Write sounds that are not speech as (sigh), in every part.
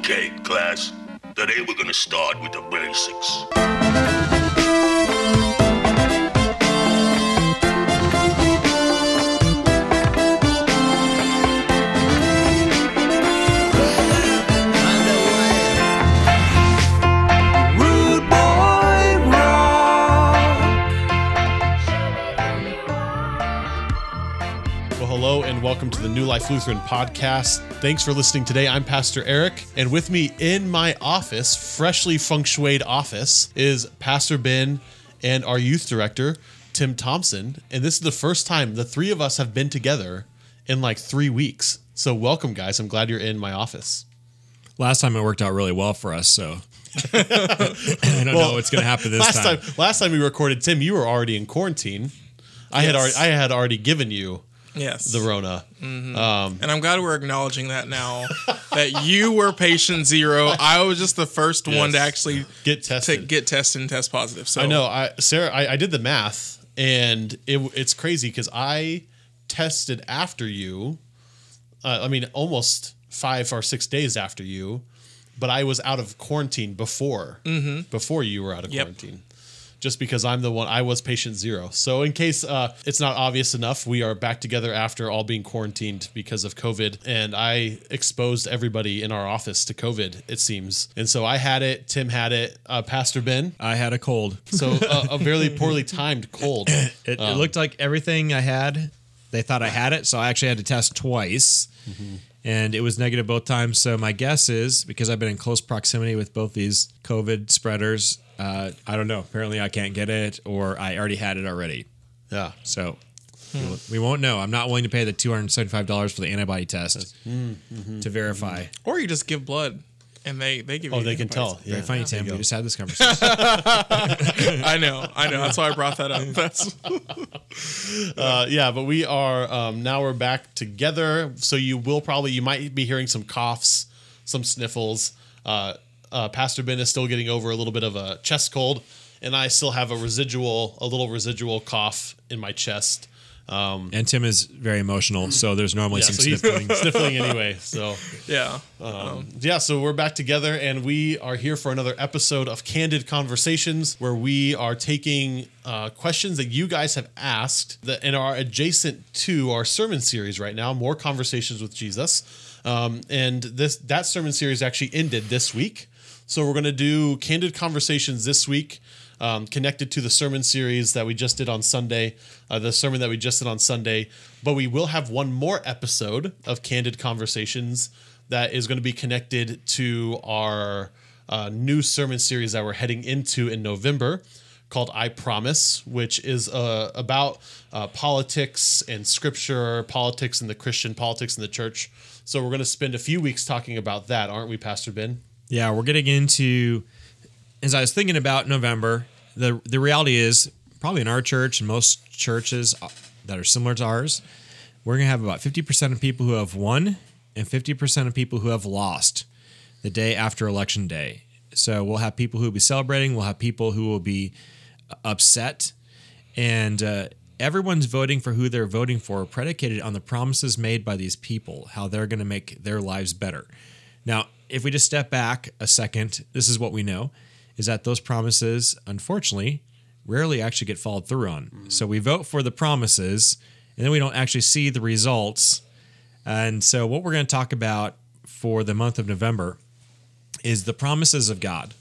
Okay, class. Today we're gonna start with the basics. Welcome to the New Life Lutheran podcast. Thanks for listening today. I'm Pastor Erik, and with me in my office, freshly feng shuied office, is Pastor Ben and our youth director, Tim Thompson. And this is the first time the three of us have been together in like three weeks. So, welcome, guys. I'm glad you're in my office. Last time it worked out really well for us, so (laughs) I don't know what's going to happen this last time. time, last time we recorded, Tim, you were already in quarantine. I had already, I had already given you Yes. the Rona. Mm-hmm. Um, and I'm glad we're acknowledging that now that you were patient zero. I was just the first one to actually Get to tested. get tested and test positive. So I know. I Sarah, I, I did the math, and it, it's crazy because I tested after you. Uh, I mean, almost five or six days after you, but I was out of quarantine before mm-hmm. before you were out of Yep. quarantine. Just because I'm the one, I was patient zero. So, in case uh, it's not obvious enough, we are back together after all being quarantined because of COVID. And I exposed everybody in our office to COVID, it seems. And so I had it, Tim had it, uh, Pastor Ben. I had a cold. So a, (laughs) a very poorly timed cold. It, it Um, looked like everything I had, they thought I had it, so I actually had to test twice. Mm-hmm. And it was negative both times. So my guess is because I've been in close proximity with both these COVID spreaders, uh, I don't know. Apparently, I can't get it, or I already had it already. Yeah. So we won't- we won't know. I'm not willing to pay the $275 for the antibody test Mm-hmm. to verify. or you just give blood and they they give you Oh, you. they can tell. antibodies. Yeah. Very funny, There Tim. We just had this (laughs) conversation. I know. I know. That's why I brought that up. (laughs) That's Uh, yeah, but we are um, now we're back together. So you will probably you might be hearing some coughs, some sniffles. Uh, uh, Pastor Ben is still getting over a little bit of a chest cold, and I still have a residual, a little residual cough in my chest. Um, And Tim is very emotional, so there's normally yeah, some so he's sniffling. (laughs) sniffling anyway. So (laughs) yeah. Um, yeah, so we're back together and we are here for another episode of Candid Conversations where we are taking uh, questions that you guys have asked that and are adjacent to our sermon series right now, more conversations with Jesus. Um, and this that sermon series actually ended this week. So we're going to do Candid Conversations this week. Um, connected to the sermon series that we just did on Sunday, uh, the sermon that we just did on Sunday. But we will have one more episode of Candid Conversations that is going to be connected to our uh, new sermon series that we're heading into in November called I Promise, which is uh, about uh, politics and scripture, politics and the Christian, politics in the church. So we're going to spend a few weeks talking about that, aren't we, Pastor Ben? Yeah, we're getting into. As I was thinking about November, the the reality is probably in our church and most churches that are similar to ours, we're gonna have about fifty percent of people who have won and fifty percent of people who have lost the day after election day. So we'll have people who will be celebrating. We'll have people who will be uh, upset, and uh, everyone's voting for who they're voting for, predicated on the promises made by these people, how they're going to make their lives better. Now, if we just step back a second, this is what we know is that those promises, unfortunately, rarely actually get followed through on. So we vote for the promises and then we don't actually see the results. And so, what we're going to talk about for the month of November is the promises of God.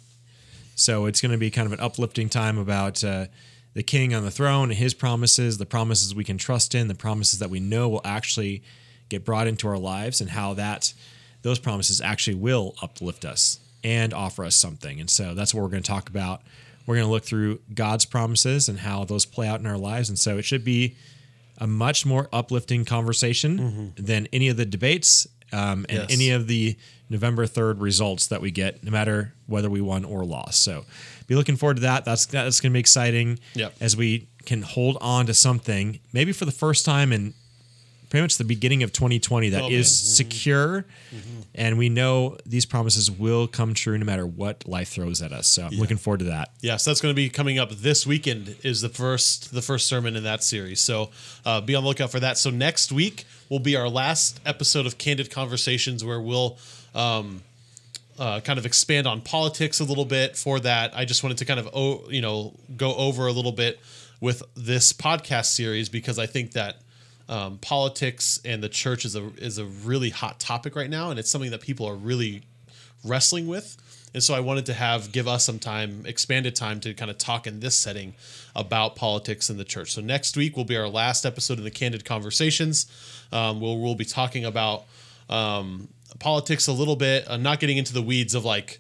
So, it's going to be kind of an uplifting time about uh, the king on the throne and his promises, the promises we can trust in, the promises that we know will actually get brought into our lives, and how that those promises actually will uplift us and offer us something. And so that's what we're going to talk about. We're going to look through God's promises and how those play out in our lives. And so it should be a much more uplifting conversation than any of the debates um, and Yes. any of the November 3rd results that we get, no matter whether we won or lost. So be looking forward to that. That's, that's going to be exciting Yep. as we can hold on to something, maybe for the first time in pretty much the beginning of 2020 that is Oh, man. secure and we know these promises will come true no matter what life throws at us so i'm looking forward to that Yes, that's going to be coming up this weekend. Is the first the first sermon in that series. So uh, be on the lookout for that. So next week will be our last episode of Candid Conversations, where we'll um, uh, kind of expand on politics a little bit. For that, I just wanted to kind of oh, you know go over a little bit with this podcast series because I think that um, politics and the church is a is a really hot topic right now, and it's something that people are really wrestling with. And so I wanted to have give us some time, expanded time to kind of talk in this setting about politics in the church. So next week will be our last episode of the Candid Conversations. Um, we'll we'll be talking about um, politics a little bit, uh, not getting into the weeds of like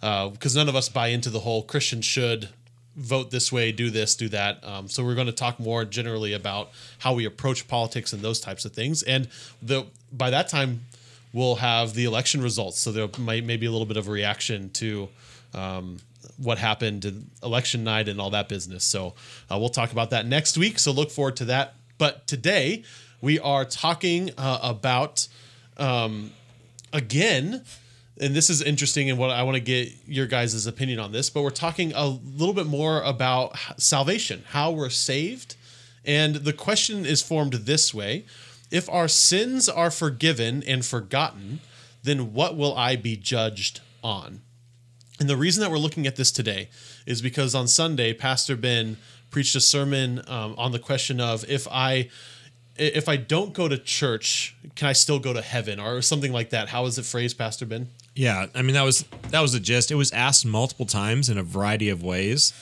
because none of us buy into the whole Christian should vote this way, do this, do that. Um, so we're going to talk more generally about how we approach politics and those types of things. And the by that time, we'll have the election results. So there might maybe a little bit of a reaction to um, what happened election night and all that business. So uh, we'll talk about that next week. So look forward to that. But today we are talking uh, about um, again and this is interesting and what I want to get your guys' opinion on this, but we're talking a little bit more about salvation, how we're saved. And the question is formed this way If our sins are forgiven and forgotten, then what will I be judged on? And the reason that we're looking at this today is because on Sunday, Pastor Ben preached a sermon um, on the question of if I if I don't go to church, can I still go to heaven or something like that? How is it phrased, Pastor Ben? Yeah, I mean that was that was the gist. It was asked multiple times in a variety of ways,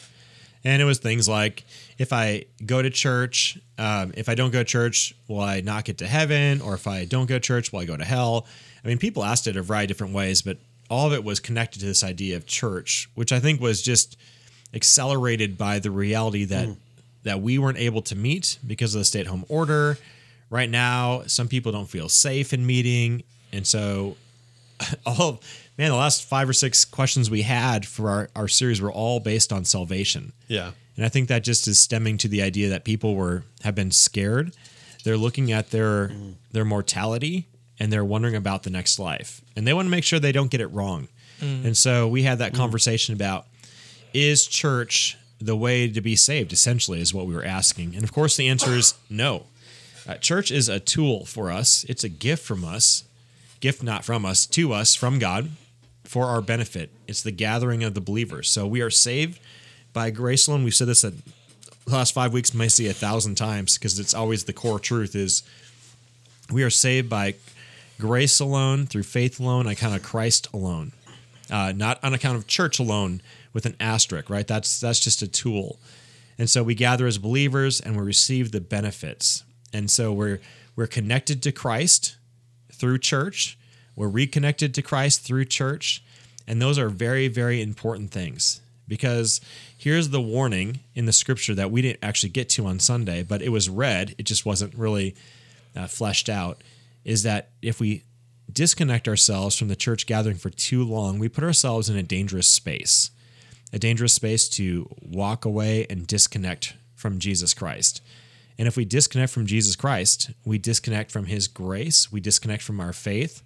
and it was things like, if I go to church, um, if I don't go to church, will I not get to heaven? Or if I don't go to church, will I go to hell? I mean, people asked it a variety of different ways, but all of it was connected to this idea of church, which I think was just accelerated by the reality that that we weren't able to meet because of the stay-at-home order. Right now, some people don't feel safe in meeting, and so (laughs) all man, the last five or six questions we had for our, our series were all based on salvation. Yeah. And I think that just is stemming to the idea that people were have been scared. They're looking at their their mortality and they're wondering about the next life. And they want to make sure they don't get it wrong. And so we had that conversation about is church the way to be saved essentially is what we were asking. And of course the answer is no. Uh, church is a tool for us. It's a gift from us gift not from us to us from God for our benefit. It's the gathering of the believers. So we are saved by grace alone. We've said this the last five weeks, may see a thousand times because it's always the core truth is we are saved by grace alone, through faith alone, on account of Christ alone. Uh, not on account of church alone with an asterisk, right? That's that's just a tool. And so we gather as believers and we receive the benefits. And so we're we're connected to Christ through church. We're reconnected to Christ through church. And those are very, very important things because here's the warning in the scripture that we didn't actually get to on Sunday, but it was read, it just wasn't really uh, fleshed out. Is that if we disconnect ourselves from the church gathering for too long, we put ourselves in a dangerous space, a dangerous space to walk away and disconnect from Jesus Christ. And if we disconnect from Jesus Christ, we disconnect from his grace, we disconnect from our faith,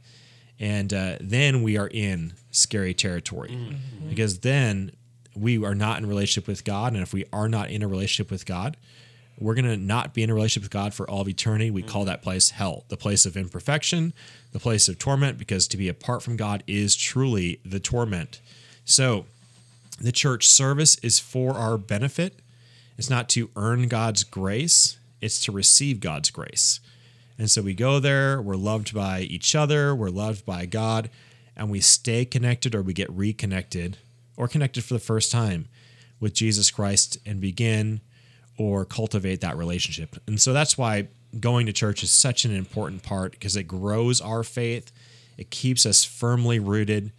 and uh, then we are in scary territory mm-hmm. Mm-hmm. because then we are not in relationship with God. And if we are not in a relationship with God, we're going to not be in a relationship with God for all of eternity. We call mm-hmm. that place hell, the place of imperfection, the place of torment, because to be apart from God is truly the torment. So, the church service is for our benefit. It's not to earn God's grace, it's to receive God's grace. And so we go there, we're loved by each other, we're loved by God, and we stay connected or we get reconnected or connected for the first time with Jesus Christ and begin or cultivate that relationship. And so that's why going to church is such an important part because it grows our faith, it keeps us firmly rooted,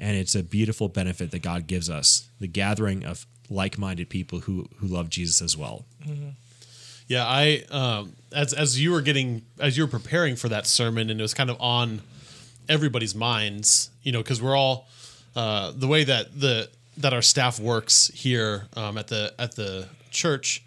and it's a beautiful benefit that God gives us the gathering of like minded people who, who love Jesus as well. Yeah, I um, as as you were getting as you were preparing for that sermon, and it was kind of on everybody's minds, you know, because we're all uh, the way that the that our staff works here um, at the at the church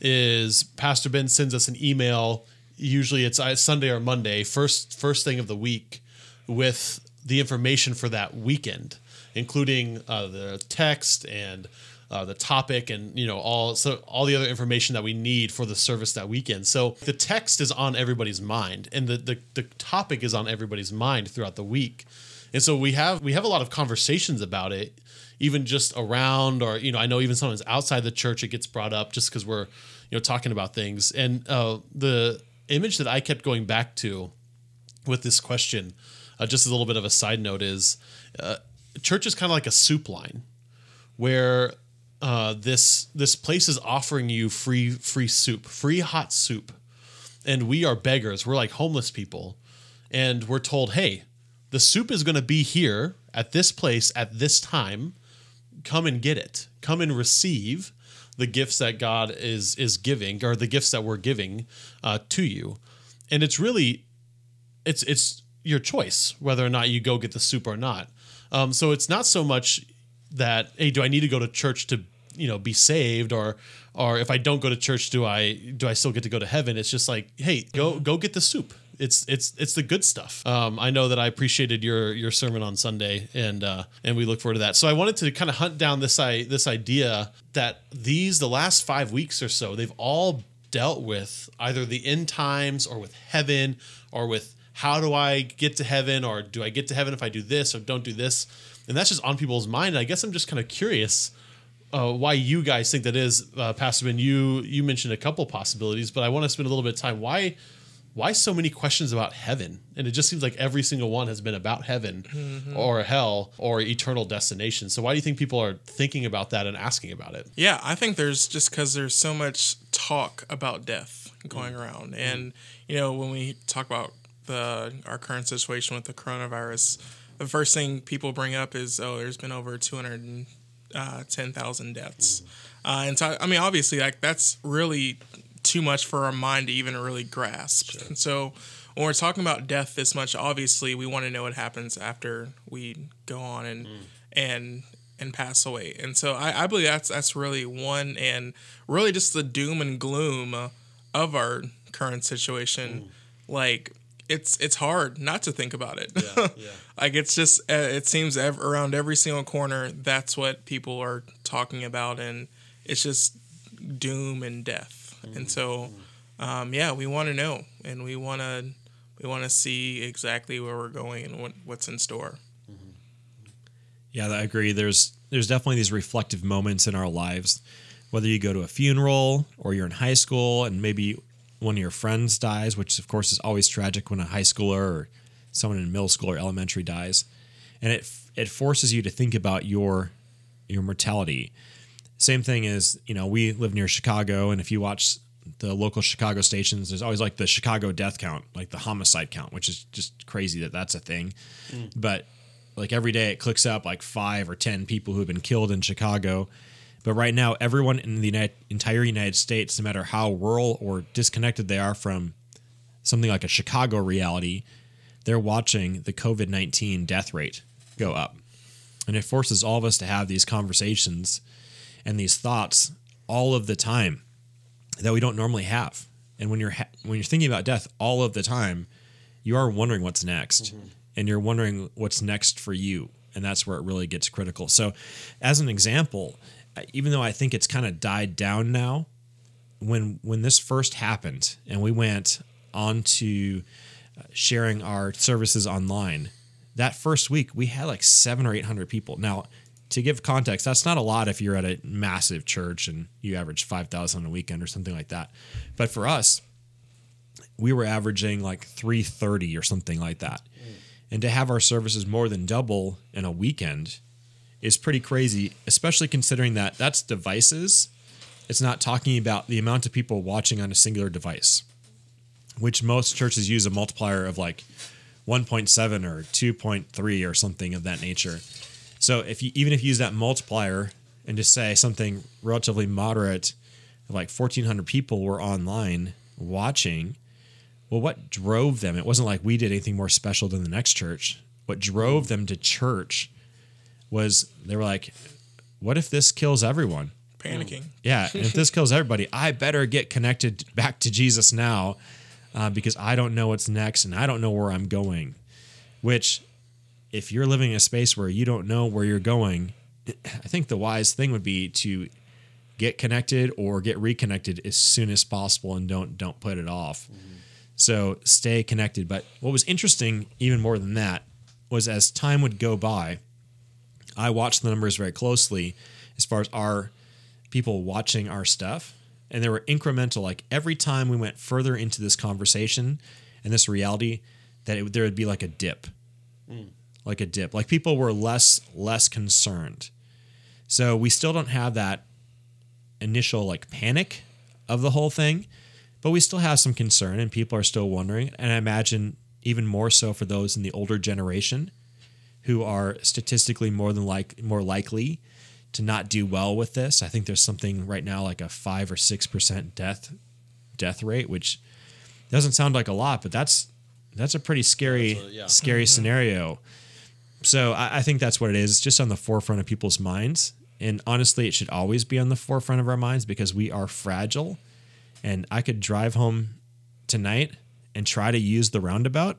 is Pastor Ben sends us an email. Usually it's uh, Sunday or Monday, first first thing of the week, with the information for that weekend, including uh, the text and uh, the topic and you know all so all the other information that we need for the service that weekend. So the text is on everybody's mind, and the the, the topic is on everybody's mind throughout the week. And so we have we have a lot of conversations about it, even just around or you know I know even sometimes outside the church it gets brought up just because we're you know talking about things. And uh, the image that I kept going back to with this question, uh, just a little bit of a side note, is uh, church is kind of like a soup line where uh, this this place is offering you free free soup, free hot soup, and we are beggars. We're like homeless people, and we're told, "Hey, the soup is going to be here at this place at this time. Come and get it. Come and receive the gifts that God is is giving, or the gifts that we're giving uh, to you." And it's really, it's it's your choice whether or not you go get the soup or not. Um, so it's not so much that hey, do I need to go to church to you know be saved or or if I don't go to church, do I do I still get to go to heaven? It's just like hey, go go get the soup. It's it's it's the good stuff. Um, I know that I appreciated your your sermon on Sunday, and uh, and we look forward to that. So I wanted to kind of hunt down this I this idea that these the last five weeks or so they've all dealt with either the end times or with heaven or with how do I get to heaven or do I get to heaven if I do this or don't do this? And that's just on people's mind. And I guess I'm just kind of curious uh, why you guys think that is, uh, Pastor Ben. You you mentioned a couple possibilities, but I want to spend a little bit of time. Why why so many questions about heaven? And it just seems like every single one has been about heaven or hell or eternal destination. So why do you think people are thinking about that and asking about it? Yeah, I think there's just because there's so much talk about death going Mm. around, and you know when we talk about the our current situation with the coronavirus, the first thing people bring up is oh, there's been over two hundred uh, ten thousand deaths, uh, and so I mean obviously like that's really too much for our mind to even really grasp. And so when we're talking about death this much, obviously we want to know what happens after we go on and and and pass away. And so I, I believe that's that's really one and really just the doom and gloom of our current situation. Like it's it's hard not to think about it. yeah. (laughs) like it's just uh, it seems ev- around every single corner that's what people are talking about and it's just doom and death. And so um, yeah, we want to know and we want to we want to see exactly where we're going and what, what's in store. Yeah, I agree. There's there's definitely these reflective moments in our lives, whether you go to a funeral or you're in high school and maybe one of your friends dies, which of course is always tragic when a high schooler or someone in middle school or elementary dies, and it it forces you to think about your your mortality. Same thing as you know we live near Chicago, and if you watch the local Chicago stations, there's always like the Chicago death count, like the homicide count, which is just crazy that that's a thing. Mm. But like every day it clicks up like five or ten people who have been killed in Chicago. But right now, everyone in the United, entire United States, no matter how rural or disconnected they are from something like a Chicago reality, they're watching the COVID 19 death rate go up. And it forces all of us to have these conversations and these thoughts all of the time that we don't normally have. And when you're ha- when you're thinking about death all of the time, you are wondering what's next, and you're wondering what's next for you, and that's where it really gets critical. So, as an example, even though I think it's kind of died down now, when when this first happened and we went on to uh, sharing our services online, that first week we had like seven or eight hundred people. Now, to give context, that's not a lot if you're at a massive church and you average five thousand a weekend or something like that. But for us, we were averaging like three thirty or something like that. Mm. And to have our services more than double in a weekend is pretty crazy, especially considering that that's devices. It's not talking about the amount of people watching on a singular device, which most churches use a multiplier of like 1.7 or 2.3 or something of that nature. So if you even if you use that multiplier and just say something relatively moderate, like 1,400 people were online watching, well, what drove them? It wasn't like we did anything more special than the next church. What drove them to church was they were like, what if this kills everyone? Panicking. Yeah, and if this kills everybody, I better get connected back to Jesus now uh, because I don't know what's next and I don't know where I'm going. Which, if you're living in a space where you don't know where you're going, (clears throat) I think the wise thing would be to get connected or get reconnected as soon as possible and don't don't put it off. So stay connected. But what was interesting, even more than that, was as time would go by, I watched the numbers very closely as far as our people watching our stuff. And they were incremental. Like every time we went further into this conversation and this reality, that it, there would be like a dip, hmm. like a dip. Like people were less less concerned. So we still don't have that initial like panic of the whole thing, but we still have some concern and people are still wondering. And I imagine even more so for those in the older generation who are statistically more than like more likely to not do well with this. I think there's something right now like a five or six percent death death rate, which doesn't sound like a lot, but that's that's a pretty scary a- yeah. scary scenario. So I, I think that's what it is. It's just on the forefront of people's minds. And honestly, it should always be on the forefront of our minds because we are fragile. And I could drive home tonight and try to use the roundabout,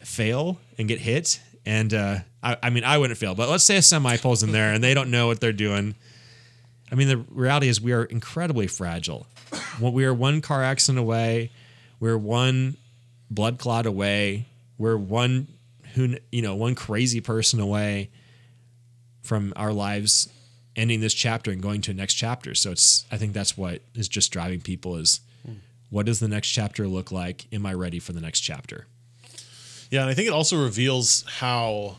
fail and get hit. And uh, I, I mean, I wouldn't fail, but let's say a semi pulls in there and they don't know what they're doing. I mean, the reality is we are incredibly fragile. We are one car accident away, we're one blood clot away, we're one who you know one crazy person away from our lives ending this chapter and going to a next chapter. So it's I think that's what is just driving people is what does the next chapter look like? Am I ready for the next chapter? Yeah, and I think it also reveals how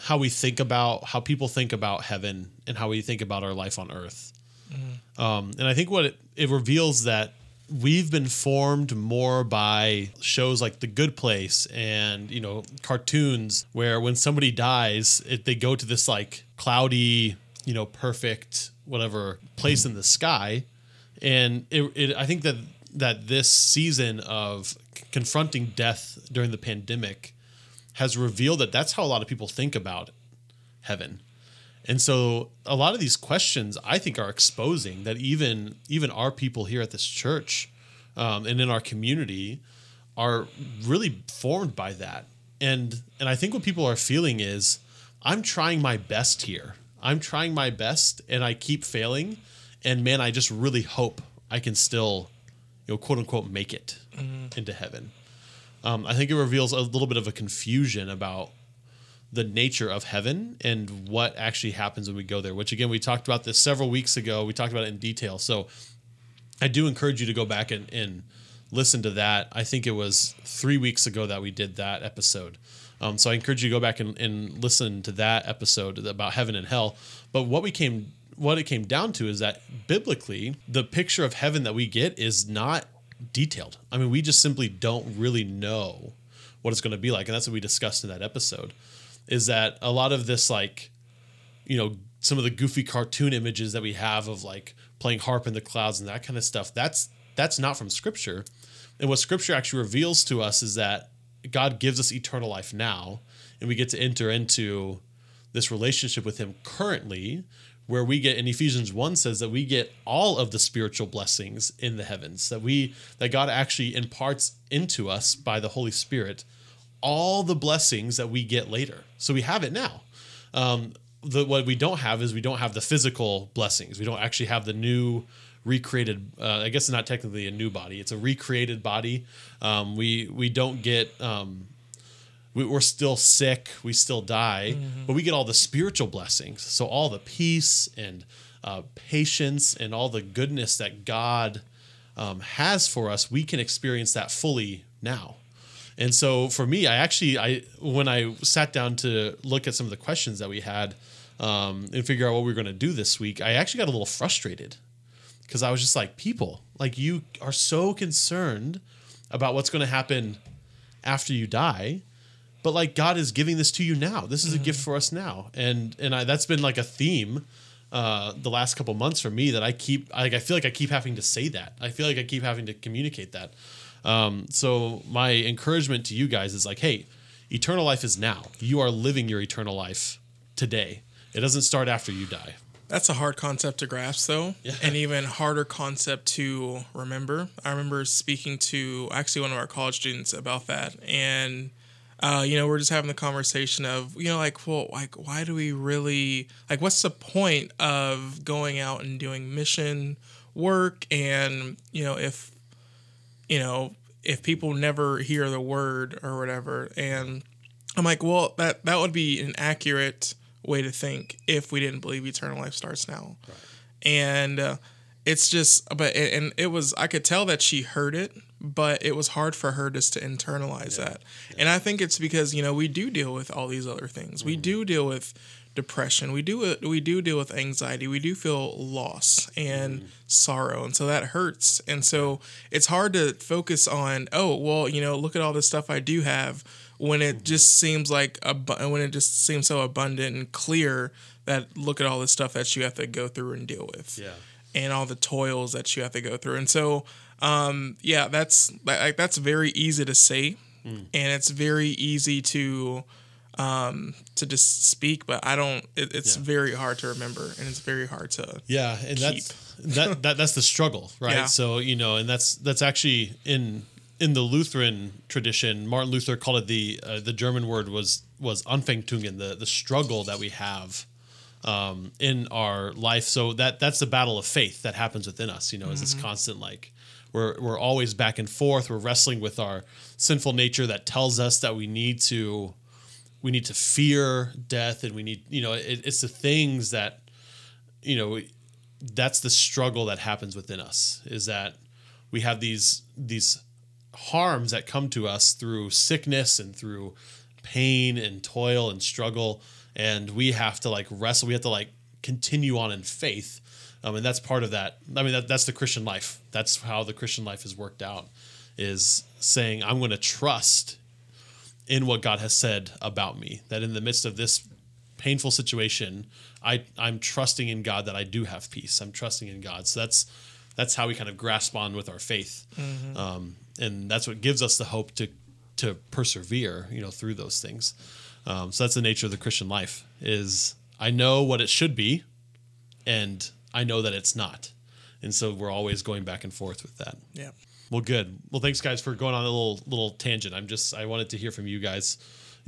how we think about how people think about heaven and how we think about our life on earth. Um, and I think what it, it reveals that we've been formed more by shows like The Good Place and you know cartoons where when somebody dies, it, they go to this like cloudy, you know, perfect whatever place in the sky, and it, it I think that that this season of confronting death during the pandemic has revealed that that's how a lot of people think about heaven. And so a lot of these questions I think are exposing that even even our people here at this church um, and in our community are really formed by that. And and I think what people are feeling is I'm trying my best here. I'm trying my best and I keep failing. And man, I just really hope I can still, you know, quote unquote make it into heaven. Um, I think it reveals a little bit of a confusion about the nature of heaven and what actually happens when we go there. Which again, we talked about this several weeks ago. We talked about it in detail. So I do encourage you to go back and, and listen to that. I think it was three weeks ago that we did that episode. Um, so I encourage you to go back and, and listen to that episode about heaven and hell. But what we came what it came down to is that biblically, the picture of heaven that we get is not detailed. I mean, we just simply don't really know what it's going to be like. And that's what we discussed in that episode is that a lot of this, like, you know, some of the goofy cartoon images that we have of like playing harp in the clouds and that kind of stuff, that's that's not from scripture. And what scripture actually reveals to us is that God gives us eternal life now, and we get to enter into this relationship with him currently where we get in Ephesians 1 says that we get all of the spiritual blessings in the heavens that we that God actually imparts into us by the Holy Spirit all the blessings that we get later. So we have it now. Um, the what we don't have is we don't have the physical blessings. We don't actually have the new recreated. Uh, I guess it's not technically a new body; it's a recreated body. Um, we we don't get. Um, we, we're still sick. We still die, but we get all the spiritual blessings. So all the peace and uh, patience and all the goodness that God um, has for us, we can experience that fully now. And so for me, I actually I when I sat down to look at some of the questions that we had um, and figure out what we were going to do this week, I actually got a little frustrated because I was just like, people, like you are so concerned about what's going to happen after you die, but like God is giving this to you now. This is a gift for us now, and and I, that's been like a theme uh, the last couple months for me that I keep like I feel like I keep having to say that. I feel like I keep having to communicate that. Um, so my encouragement to you guys is like, hey, eternal life is now. You are living your eternal life today. It doesn't start after you die. That's a hard concept to grasp, though, and even harder concept to remember. I remember speaking to actually one of our college students about that, and uh, you know, we're just having the conversation of, you know, like, well, like, why do we really like? What's the point of going out and doing mission work? And you know, if you know, if people never hear the word or whatever, and I'm like, well, that that would be an accurate way to think if we didn't believe eternal life starts now. And uh, it's just, but and it was, I could tell that she heard it, but it was hard for her just to internalize that. And I think it's because you know we do deal with all these other things. We mm-hmm. do deal with depression. We do uh, we do deal with anxiety. We do feel loss and mm-hmm. sorrow, and so that hurts. And so it's hard to focus on. Oh well, you know, look at all the stuff I do have when it mm-hmm. just seems like abu- when it just seems so abundant and clear that look at all the stuff that you have to go through and deal with Yeah. And all the toils that you have to go through. And so, um, yeah, that's like that's very easy to say, and it's very easy to um, to just speak. But I don't. It, it's Yeah. very hard to remember, and it's very hard to. Yeah, and that's that, that that's the struggle, (laughs) right? Yeah. So you know, and that's that's actually in in the Lutheran tradition. Martin Luther called it the uh, the German word was was Anfechtungen, the the struggle that we have um, in our life. So that that's the battle of faith that happens within us. You know, is this constant like we're we're always back and forth. We're wrestling with our sinful nature that tells us that we need to we need to fear death, and we need you know it, it's the things that you know that's the struggle that happens within us is that we have these these harms that come to us through sickness and through pain and toil and struggle and we have to like wrestle we have to like continue on in faith. Um, and that's part of that i mean that, that's the christian life. That's how the christian life is worked out is saying i'm going to trust in what god has said about me. That in the midst of this painful situation i i'm trusting in god that i do have peace. I'm trusting in god. So that's that's how we kind of grasp on with our faith. Um, and that's what gives us the hope to to persevere you know through those things um, so that's the nature of the christian life is i know what it should be and i know that it's not and so we're always going back and forth with that Yeah. well, good. Well, thanks guys for going on a little little tangent. I'm just I wanted to hear from you guys.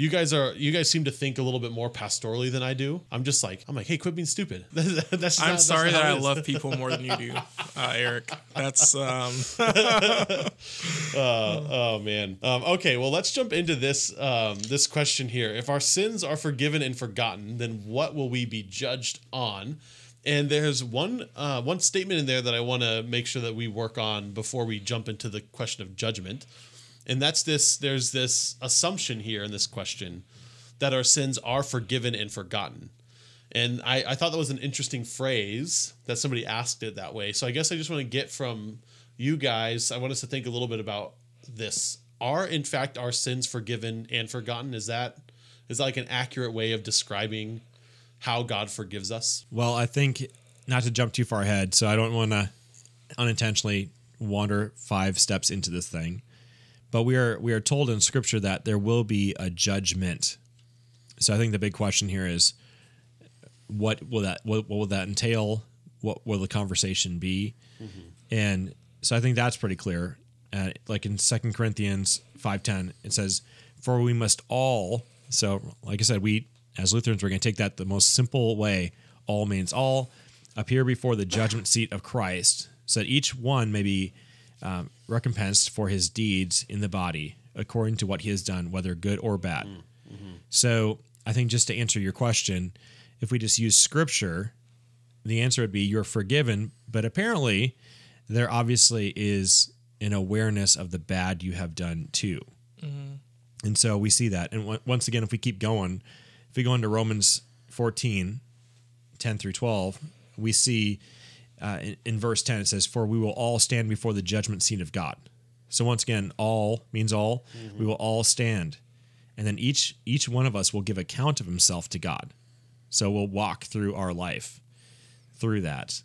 You guys are you guys seem to think a little bit more pastorally than I do. I'm just like I'm like, hey, quit being stupid. (laughs) that's I'm not- sorry not that I love (laughs) people more than you do, uh, Erik. That's um, (laughs) Oh man. Um, okay, well let's jump into this um, this question here. If our sins are forgiven and forgotten, then what will we be judged on? And there's one uh, one statement in there that I want to make sure that we work on before we jump into the question of judgment. And that's this there's this assumption here in this question that our sins are forgiven and forgotten. And I, I thought that was an interesting phrase that somebody asked it that way. So I guess I just want to get from you guys, I want us to think a little bit about this. Are in fact our sins forgiven and forgotten? Is that is that like an accurate way of describing how God forgives us? Well, I think not to jump too far ahead, so I don't want to unintentionally wander five steps into this thing. But we are we are told in Scripture that there will be a judgment. So I think the big question here is, what will that what, what will that entail? What will the conversation be? And so I think that's pretty clear. Uh, like in Second Corinthians five ten, it says, "For we must all." So, like I said, we as Lutherans we're going to take that the most simple way. All means all. Appear before the judgment seat of Christ, so that each one may be um, recompensed for his deeds in the body according to what he has done, whether good or bad. Mm, mm-hmm. So, I think just to answer your question, if we just use Scripture, the answer would be you're forgiven, but apparently there obviously is an awareness of the bad you have done too. Mm-hmm. And so we see that. And on- once again, if we keep going, if we go into Romans 14, 10 through 12, we see uh, in, in verse 10, it says, For we will all stand before the judgment seat of God. So once again, all means all. We will all stand. And then each each one of us will give account of himself to God. So we'll walk through our life through that.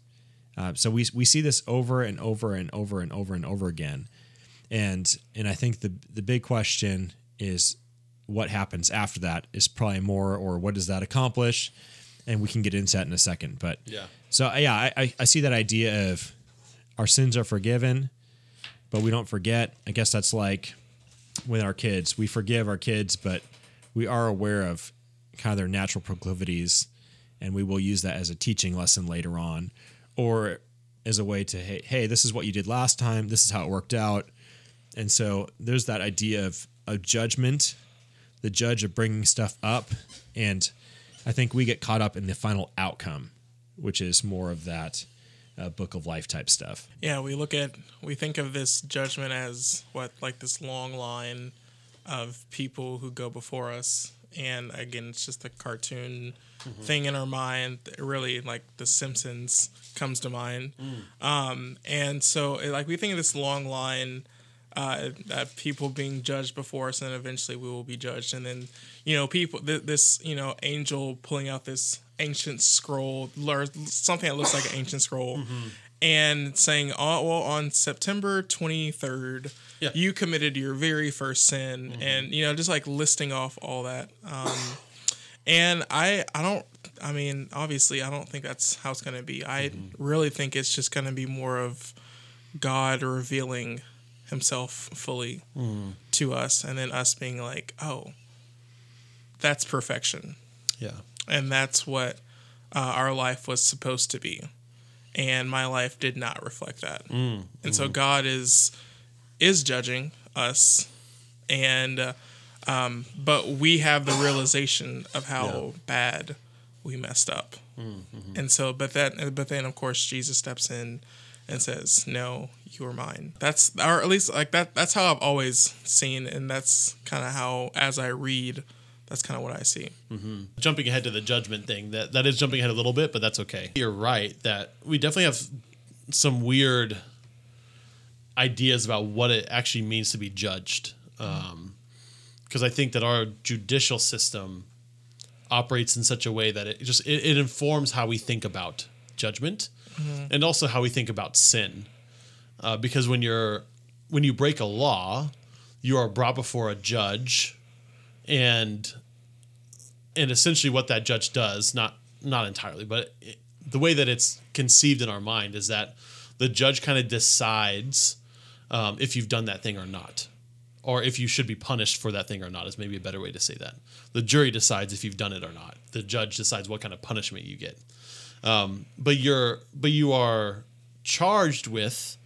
Uh, so we we see this over and over and over and over and over again, and and I think the the big question is what happens after that is probably more or what does that accomplish, and we can get into that in a second. But Yeah. so uh, yeah, I I, I see that idea of our sins are forgiven, but we don't forget. I guess that's like with our kids. We forgive our kids, but we are aware of kind of their natural proclivities, and we will use that as a teaching lesson later on, or as a way to hey, hey, this is what you did last time. This is how it worked out, and so there's that idea of a judgment, the judge of bringing stuff up, and I think we get caught up in the final outcome, which is more of that uh, book of life type stuff. Yeah, we look at we think of this judgment as what like this long line of people who go before us, and again, it's just a cartoon thing in our mind. Really, like The Simpsons comes to mind, um, and so like we think of this long line. Uh, uh, people being judged before us, and eventually we will be judged. And then, you know, people, th- this, you know, angel pulling out this ancient scroll, something that looks like an ancient scroll, and saying, "Oh, well, on September twenty third, Yeah. you committed your very first sin," and you know, just like listing off all that. Um, and I, I don't. I mean, obviously, I don't think that's how it's going to be. I really think it's just going to be more of God revealing Himself fully to us, and then us being like, "Oh, that's perfection." Yeah. and that's what uh, our life was supposed to be. And my life did not reflect that. And so god is is judging us. And uh, um, but we have the realization of how bad we messed up. And so but that but then of course jesus steps in and says no you are mine that's or at least like that that's how i've always seen and that's kind of how as i read that's kind of what i see. Mm-hmm. Jumping ahead to the judgment thing that that is jumping ahead a little bit but that's okay. You're right that we definitely have some weird ideas about what it actually means to be judged um, because i think that our judicial system operates in such a way that it just it, it informs how we think about judgment mm-hmm. and also how we think about sin uh, because when you're when you break a law you are brought before a judge and and essentially what that judge does not not entirely but it, the way that it's conceived in our mind is that the judge kind of decides um, if you've done that thing or not or if you should be punished for that thing or not is maybe a better way to say that. The jury decides if you've done it or not. The judge decides what kind of punishment you get. Um, but you're but you are charged with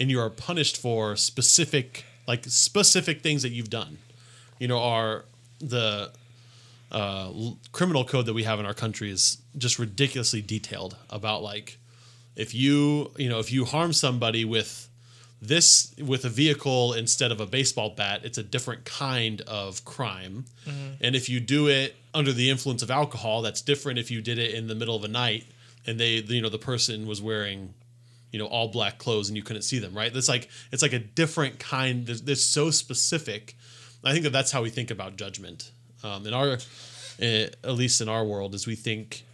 and you are punished for specific like specific things that you've done you know are the uh, l- criminal code that we have in our country is just ridiculously detailed about like if you you know if you harm somebody with this with a vehicle instead of a baseball bat it's a different kind of crime. And if you do it under the influence of alcohol that's different if you did it in the middle of a night and they you know the person was wearing you know all black clothes and you couldn't see them right? It's like it's like a different kind that's so specific. I think that that's how we think about judgment um, in our eh, at least in our world is we think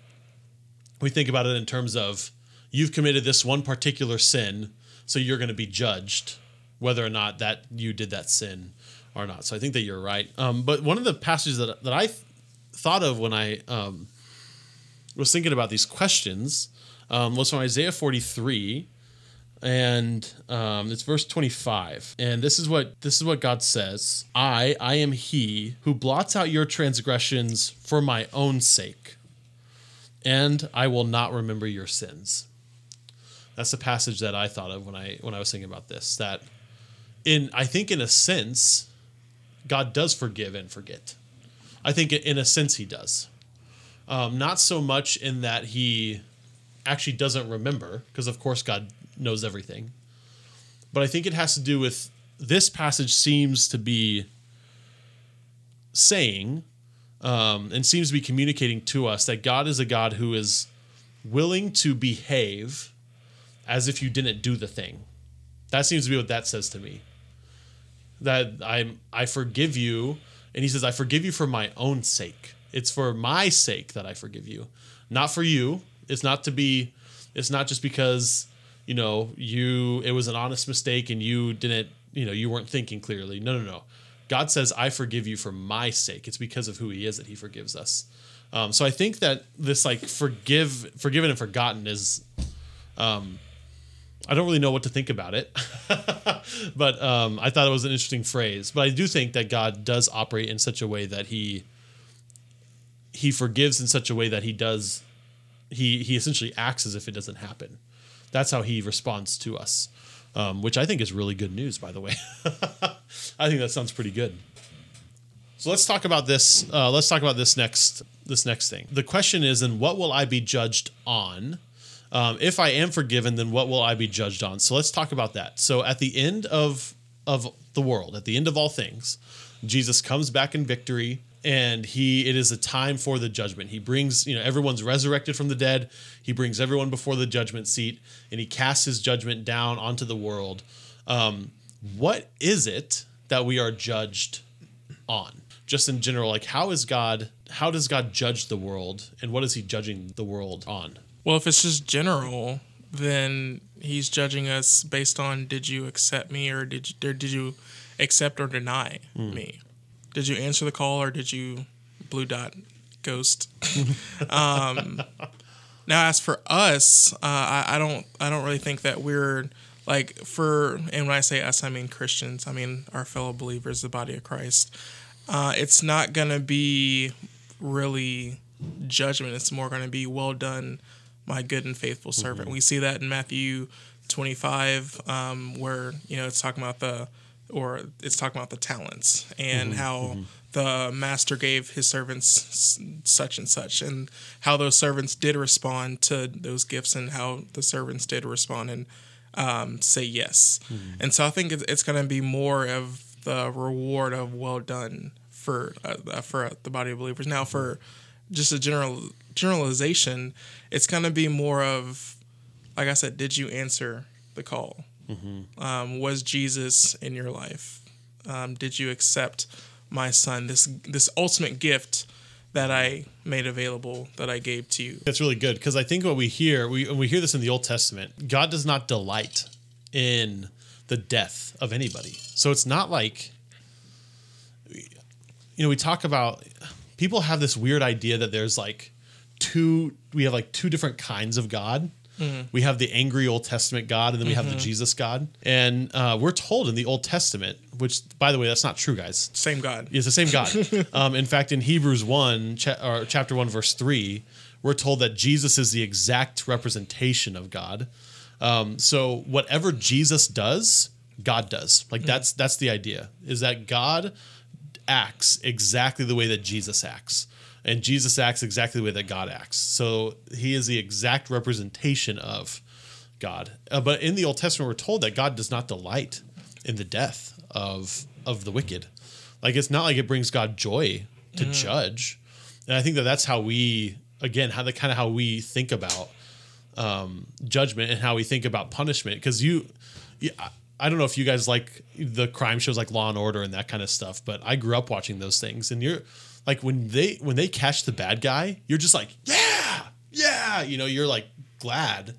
we think about it in terms of you've committed this one particular sin so you're going to be judged whether or not that you did that sin or not. So i think that you're right. Um, but one of the passages that, that i th- thought of when i um, was thinking about these questions um, was from isaiah 43 and um, it's verse 25 and this is what this is what god says i i am he who blots out your transgressions for my own sake and i will not remember your sins. That's the passage that i thought of when i when i was thinking about this that in i think in a sense god does forgive and forget. I think in a sense he does. Um, not so much in that he actually doesn't remember, because of course God knows everything. But I think it has to do with this passage seems to be saying um, and seems to be communicating to us that God is a God who is willing to behave as if you didn't do the thing. That seems to be what that says to me. That I'm I forgive you, and he says I forgive you for my own sake. It's for my sake that I forgive you, not for you. It's not to be. It's not just because you know you. It was an honest mistake and you didn't. You know you weren't thinking clearly. No, no, no. God says I forgive you for my sake. It's because of who He is that He forgives us. Um, so I think that this like forgive, forgiven and forgotten is. Um, I don't really know what to think about it, (laughs) but um, I thought it was an interesting phrase. But I do think that God does operate in such a way that He he forgives in such a way that he does he he essentially acts as if it doesn't happen that's how he responds to us um, which i think is really good news by the way (laughs) i think that sounds pretty good So let's talk about this. Uh, let's talk about this next. This next thing. The question is, then, what will I be judged on? Um, if I am forgiven, then what will I be judged on? So let's talk about that. So at the end of of the world, at the end of all things, Jesus comes back in victory, and he it is a time for the judgment. He brings you know everyone's resurrected from the dead. He brings everyone before the judgment seat, and he casts his judgment down onto the world. Um, what is it that we are judged on? Just in general, like how is God? How does God judge the world, and what is He judging the world on? Well, if it's just general, then he's judging us based on did you accept me or did you, or did you accept or deny me? Did you answer the call or did you blue dot ghost? (laughs) um, now, as for us, uh, I, I don't I don't really think that we're like for and when I say us, I mean Christians. I mean our fellow believers, the body of Christ. Uh, it's not gonna be really judgment. It's more gonna be well done, my good and faithful servant. We see that in Matthew 25, um, where you know it's talking about the or it's talking about the talents and how the master gave his servants s- such and such and how those servants did respond to those gifts and how the servants did respond and um, say yes. And so i think it's, it's going to be more of the reward of well done for uh, uh, for the body of believers. Now for just a general generalization it's going to be more of like i said did you answer the call um, was Jesus in your life? Um, did you accept my son, this this ultimate gift that I made available, that I gave to you? That's really good because I think what we hear, we we hear this in the Old Testament. God does not delight in the death of anybody. So it's not like you know, we talk about people have this weird idea that there's like two we have like two different kinds of God. We have the angry Old Testament God, and then we have the Jesus God. And uh, we're told in the Old Testament, which, by the way, that's not true, guys. Same God. It's the same God. (laughs) um, in fact, in Hebrews 1, cha- or chapter 1, verse 3, we're told that Jesus is the exact representation of God. Um, so whatever Jesus does, God does. Like that's that's the idea. Is that God acts exactly the way that Jesus acts. And Jesus acts exactly the way that God acts. So he is the exact representation of God. Uh, but in the Old Testament, we're told that God does not delight in the death of of the wicked. Like it's not like it brings God joy to judge. And I think that that's how we again how the kind of how we think about um, judgment and how we think about punishment. Because you, yeah, I don't know if you guys like the crime shows like Law and Order and that kind of stuff, but I grew up watching those things, and you're like when they when they catch the bad guy, you're just like yeah, yeah, you know, you're like glad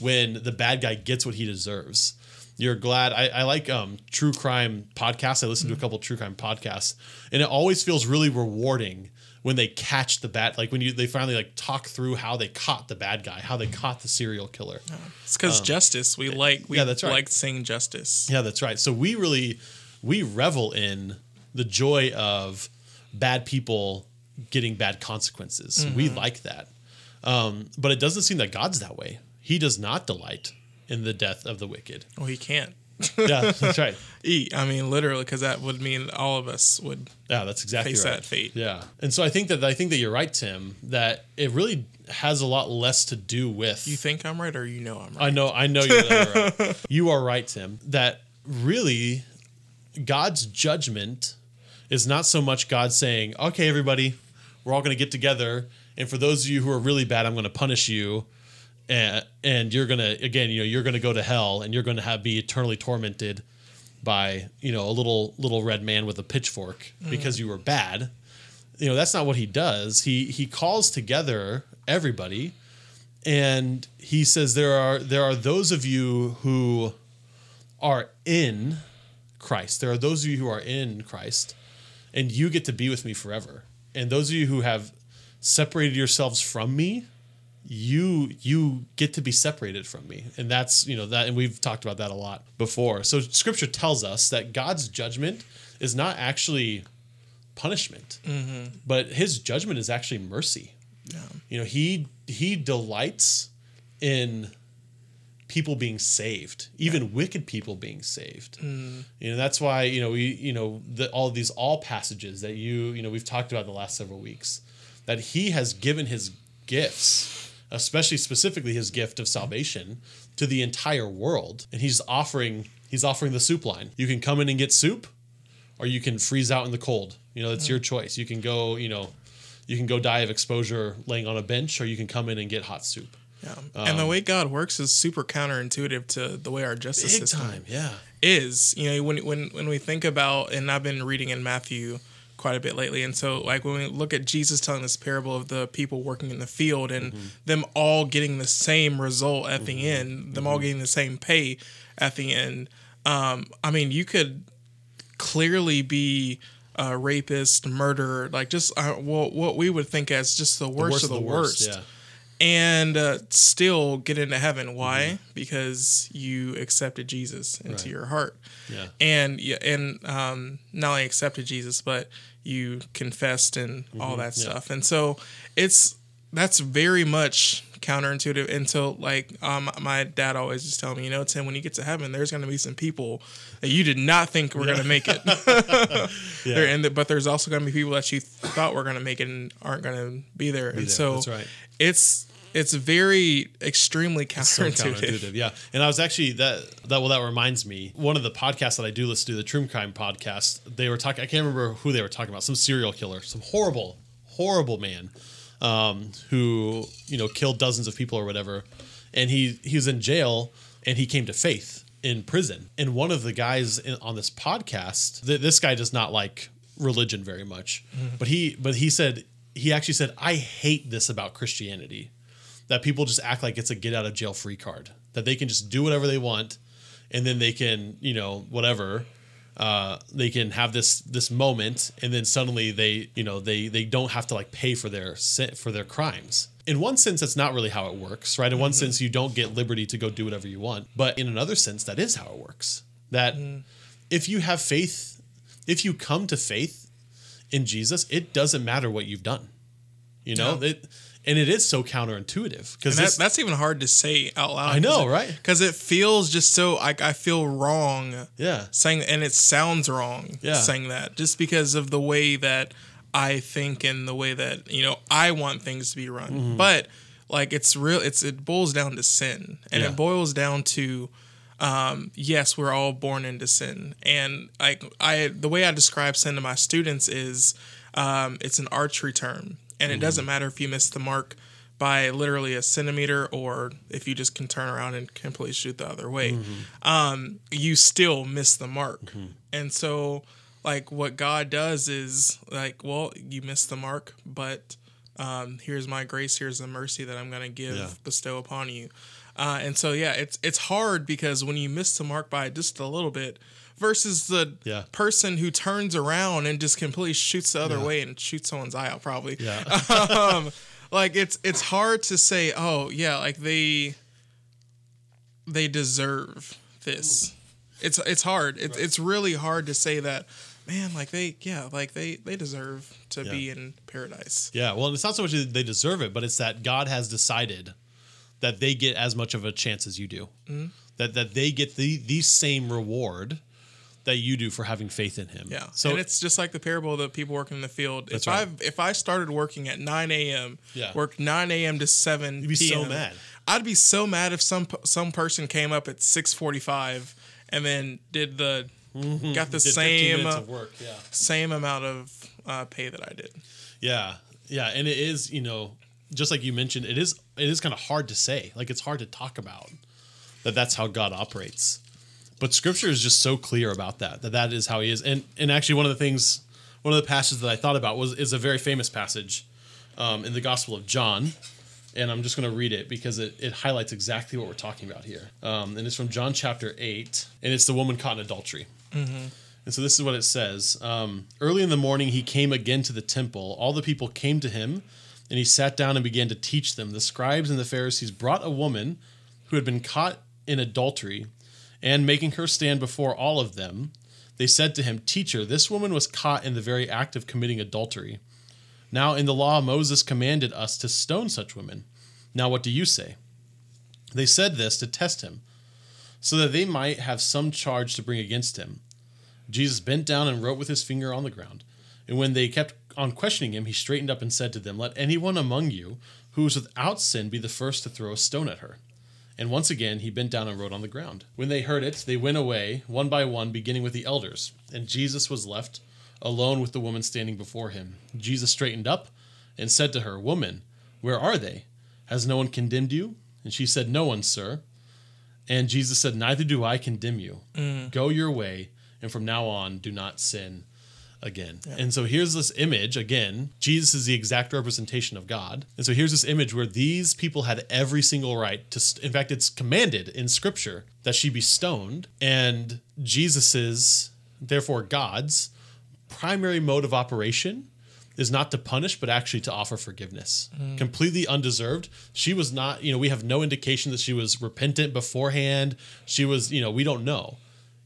when the bad guy gets what he deserves. You're glad. I, I like um, true crime podcasts. I listen to a couple true crime podcasts, and it always feels really rewarding when they catch the bad. Like when you they finally like talk through how they caught the bad guy, how they caught the serial killer. It's because justice. We like we yeah, that's right. like seeing justice. Yeah, that's right. So we really we revel in the joy of bad people getting bad consequences. We like that. Um, but it doesn't seem that God's that way. He does not delight in the death of the wicked. Well, he can't Yeah, that's right. (laughs) eat. I mean, literally, because that would mean all of us would. Yeah, that's exactly Face right. that fate. Yeah, and so I think that I think that you're right, Tim. That it really has a lot less to do with. You think I'm right, or you know I'm right? I know, I know you're right. (laughs) you are right, Tim. That really, God's judgment is not so much God saying, "Okay, everybody, we're all going to get together, and for those of you who are really bad, I'm going to punish you." And, and you're gonna again, you know, you're gonna go to hell, and you're gonna have be eternally tormented by you know a little little red man with a pitchfork mm. because you were bad. You know that's not what he does. He he calls together everybody, and he says there are there are those of you who are in Christ. There are those of you who are in Christ, and you get to be with me forever. And those of you who have separated yourselves from me, you you get to be separated from me. And that's, you know, that and we've talked about that a lot before. So scripture tells us that God's judgment is not actually punishment, mm-hmm. but his judgment is actually mercy. Yeah. You know, he he delights in people being saved, even wicked people being saved. Mm. You know, that's why you know we you know the, all these all passages that you you know we've talked about the last several weeks that he has given his gifts, especially specifically his gift of salvation to the entire world, and he's offering he's offering the soup line. You can come in and get soup, or you can freeze out in the cold. You know, it's mm. your choice. You can go you know. You can go die of exposure laying on a bench, or you can come in and get hot soup. Yeah. and the way God works is super counterintuitive to the way our justice Big system time, yeah. is. You know, when when when we think about, and I've been reading in Matthew quite a bit lately, and so like when we look at Jesus telling this parable of the people working in the field and them all getting the same result at the end, them all getting the same pay at the end. Um, I mean, you could clearly be a rapist, murderer, like just uh, what what we would think as just the worst, of the worst yeah. And uh, still get into heaven. Why? Mm-hmm. Because you accepted Jesus into Right. your heart, Yeah. and yeah, and um, not only accepted Jesus, but you confessed and all that Mm-hmm. yeah. stuff. And so it's that's very much counterintuitive. Until like um, my dad always just tell me, you know, Tim, when you get to heaven, there's going to be some people that you did not think were going to make it. (laughs) There, and th- but there's also going to be people that you thought were going to make it and aren't going to be there. and there, so that's right. it's it's very extremely so counterintuitive. counterintuitive. Yeah, and I was actually that that well that reminds me one of the podcasts that I do listen to the True Crime podcast. They were talking. I can't remember who they were talking about. Some serial killer, some horrible, horrible man, um, who you know killed dozens of people or whatever, and he he was in jail and he came to faith in prison. And one of the guys in, on this podcast, th- this guy does not like religion very much, but he but he said he actually said I hate this about Christianity that people just act like it's a get out of jail free card that they can just do whatever they want and then they can you know whatever uh, they can have this this moment and then suddenly they you know they they don't have to like pay for their for their crimes. In one sense that's not really how it works right? In one sense you don't get liberty to go do whatever you want but in another sense that is how it works. That if you have faith if you come to faith in jesus it doesn't matter what you've done. You know No. it and it is so counterintuitive because that, that's even hard to say out loud. I know, right? Because it feels just so like I feel wrong yeah saying, and it sounds wrong Yeah. saying that just because of the way that I think and the way that you know I want things to be run. Mm-hmm. But like it's real, it's it boils down to sin, and Yeah. it boils down to um, yes, we're all born into sin, and like I the way I describe sin to my students is um, it's an archery term, and it doesn't matter if you miss the mark by literally a centimeter or if you just can turn around and completely shoot the other way. Um, you still miss the mark. And so like what god does is like well you missed the mark but um, here's my grace here's the mercy that i'm going to give Yeah. bestow upon you. Uh, and so yeah it's it's hard because when you miss the mark by just a little bit versus the Yeah. person who turns around and just completely shoots the other way and shoots someone's eye out probably. Yeah. (laughs) Um, like it's it's hard to say oh yeah like they they deserve this. It's it's hard. It's it's really hard to say that man like they yeah like they they deserve to Yeah. be in paradise. Yeah well it's not so much that they deserve it but it's that god has decided that they get as much of a chance as you do. Mm-hmm. that that they get the the same reward that you do for having faith in him yeah so and it's just like the parable of the people working in the field if right. i if i started working at 9 a.m Yeah. worked 9 a.m to 7 You'd be so mad. i'd be so mad if some some person came up at 6.45 and then did the got the Mm-hmm. did 15 same work yeah same amount of uh, pay that I did. Yeah, yeah, and it is you know just like you mentioned, it is it is kind of hard to say. Like it's hard to talk about that. That's how God operates. But Scripture is just so clear about that. That that is how He is. And and actually, one of the things, one of the passages that I thought about was is a very famous passage um, in the Gospel of John. And I'm just going to read it because it, it highlights exactly what we're talking about here. Um, and it's from John chapter 8, and it's the woman caught in adultery. And so this is what it says. Um, Early in the morning, he came again to the temple. All the people came to him, and he sat down and began to teach them. The scribes and the Pharisees brought a woman who had been caught in adultery, and making her stand before all of them, they said to him, Teacher, this woman was caught in the very act of committing adultery. Now, in the law, Moses commanded us to stone such women. Now, what do you say? They said this to test him, so that they might have some charge to bring against him. Jesus bent down and wrote with his finger on the ground. And when they kept on questioning him, he straightened up and said to them, Let anyone among you who is without sin be the first to throw a stone at her. And once again he bent down and wrote on the ground. When they heard it, they went away, one by one, beginning with the elders. And Jesus was left alone with the woman standing before him. Jesus straightened up and said to her, Woman, where are they? Has no one condemned you? And she said, No one, sir. And Jesus said, Neither do I condemn you. Mm. Go your way, and from now on, do not sin again. And so here's this image again. Jesus is the exact representation of God. And so here's this image where these people had every single right to, st- in fact, it's commanded in scripture that she be stoned. And Jesus's, therefore God's, primary mode of operation is not to punish, but actually to offer forgiveness. Mm. Completely undeserved. She was not, you know, we have no indication that she was repentant beforehand. She was, you know, we don't know.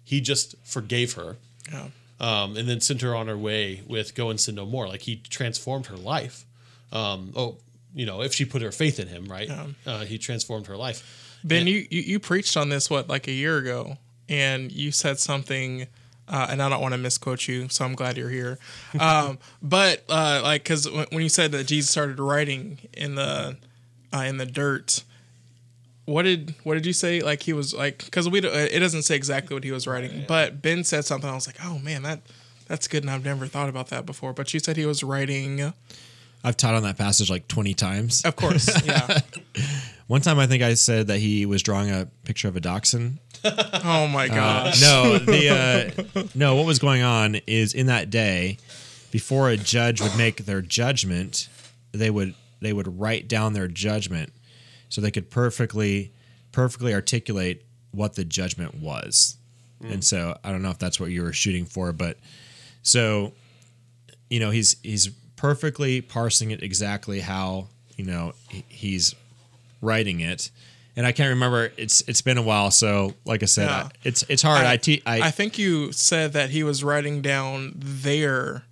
He just forgave her Yeah. Um, and then sent her on her way with go and sin no more. Like he transformed her life. Um, oh, you know, if she put her faith in him, right? Uh, he transformed her life. Ben, you, you you preached on this what like a year ago, and you said something, uh, and I don't want to misquote you, so I'm glad you're here. (laughs) Um, but uh, like, because when, when you said that Jesus started writing in the uh, in the dirt, what did what did you say? Like he was like because we don't- it doesn't say exactly what he was writing, but Ben said something. I was like, oh man, that that's good, and I've never thought about that before. But you said he was writing, I've taught on that passage like 20 times. of course, (laughs) yeah. One time I think I said that he was drawing a picture of a dachshund. (laughs) Oh my gosh. no, (laughs) the uh, no. What was going on is in that day, before a judge would make their judgment, they would they would write down their judgment, so they could perfectly perfectly articulate what the judgment was. Mm. And so I don't know if that's what you were shooting for, but so you know he's he's perfectly parsing it exactly how you know he's writing it. And I can't remember. It's it's been a while, so like I said, Yeah. I, it's it's hard. I, te- I, I think you said that he was writing down their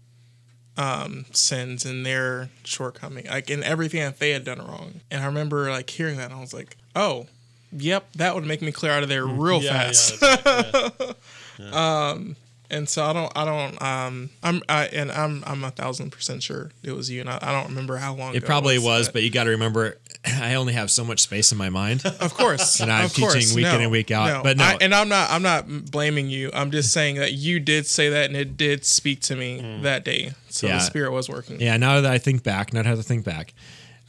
um, sins and their shortcoming, like in everything that they had done wrong. And I remember like hearing that, and I was like, "Oh, yep, that would make me clear out of there real fast." that's right, yeah. (laughs) and so I don't, I don't, um, I'm, I, and I'm, I'm a thousand percent sure it was you, and I, I don't remember how long. it probably was, but but you got to remember, (laughs) I only have so much space in my mind. (laughs) of course, And I'm of course, teaching week in and week out, but no. I, and I'm not, I'm not blaming you. I'm just saying that you did say that, and it did speak to me mm. that day. So Yeah. the spirit was working. Yeah, now that I think back, now that I have to think back,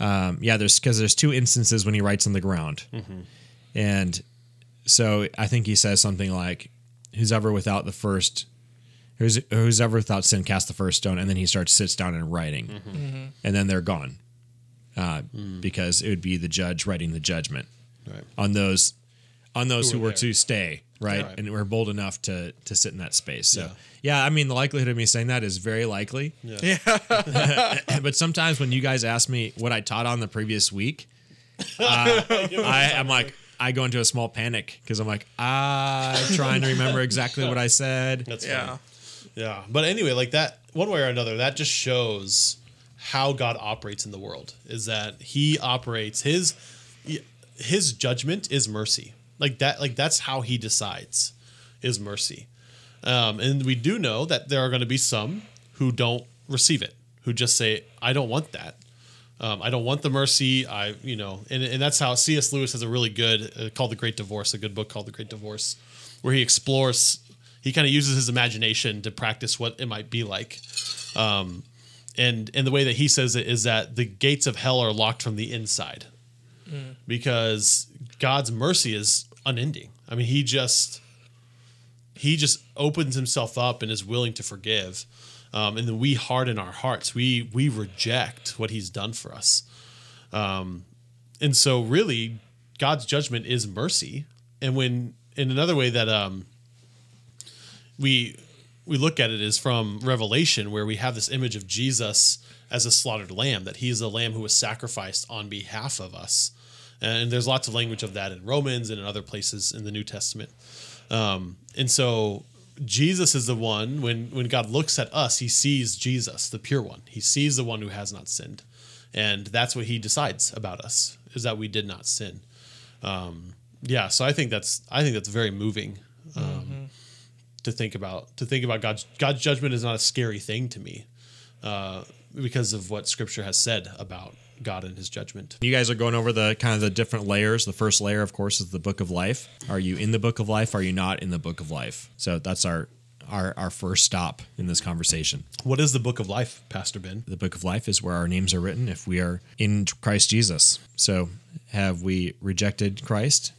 um, yeah, there's because there's two instances when he writes on the ground, mm-hmm. and so I think he says something like, "Who's ever without the first, who's who's ever without sin, cast the first stone," and then he starts sits down and writing, mm-hmm. Mm-hmm. and then they're gone, uh, because it would be the judge writing the judgment Right. on those on those Who who, were were to stay right? Right. and were bold enough to to sit in that space so Yeah. yeah. i mean the likelihood of me saying that is very likely Yeah. yeah. (laughs) but sometimes when you guys ask me what i taught on the previous week (laughs) uh, i am like i go into a small panic because i'm like i'm trying to remember exactly what i said That's Yeah. funny. Yeah. But anyway, like that, one way or another, that just shows how God operates in the world. Is that He operates His His judgment is mercy. Like that. Like that's how He decides is mercy. Um, and we do know that there are going to be some who don't receive it, who just say, "I don't want that." Um, I don't want the mercy. I, you know, and, and that's how C.S. Lewis has a really good uh, called The Great Divorce, a good book called The Great Divorce, where he explores, he kind of uses his imagination to practice what it might be like. Um, and and the way that he says it is that the gates of hell are locked from the inside because God's mercy is unending. I mean, he just he just opens himself up and is willing to forgive. Um, and then we harden our hearts. We we reject what he's done for us. Um, and so really God's judgment is mercy. And when in another way that um we we look at it is from Revelation where we have this image of Jesus as a slaughtered lamb, that he is the lamb who was sacrificed on behalf of us. And there's lots of language of that in Romans and in other places in the New Testament. Um, and so Jesus is the one when when God looks at us, he sees Jesus, the pure one. He sees the one who has not sinned. And that's what he decides about us, is that we did not sin. Um, yeah, so I think that's I think that's very moving to think about. To think about God's God's judgment is not a scary thing to me uh, because of what Scripture has said about God and His judgment. You guys are going over the kind of the different layers. The first layer, of course, is the book of life. Are you in the book of life? Are you not in the book of life? So that's our our our first stop in this conversation. What is the book of life, Pastor Ben? The book of life is where our names are written if we are in Christ Jesus. So have we rejected Christ?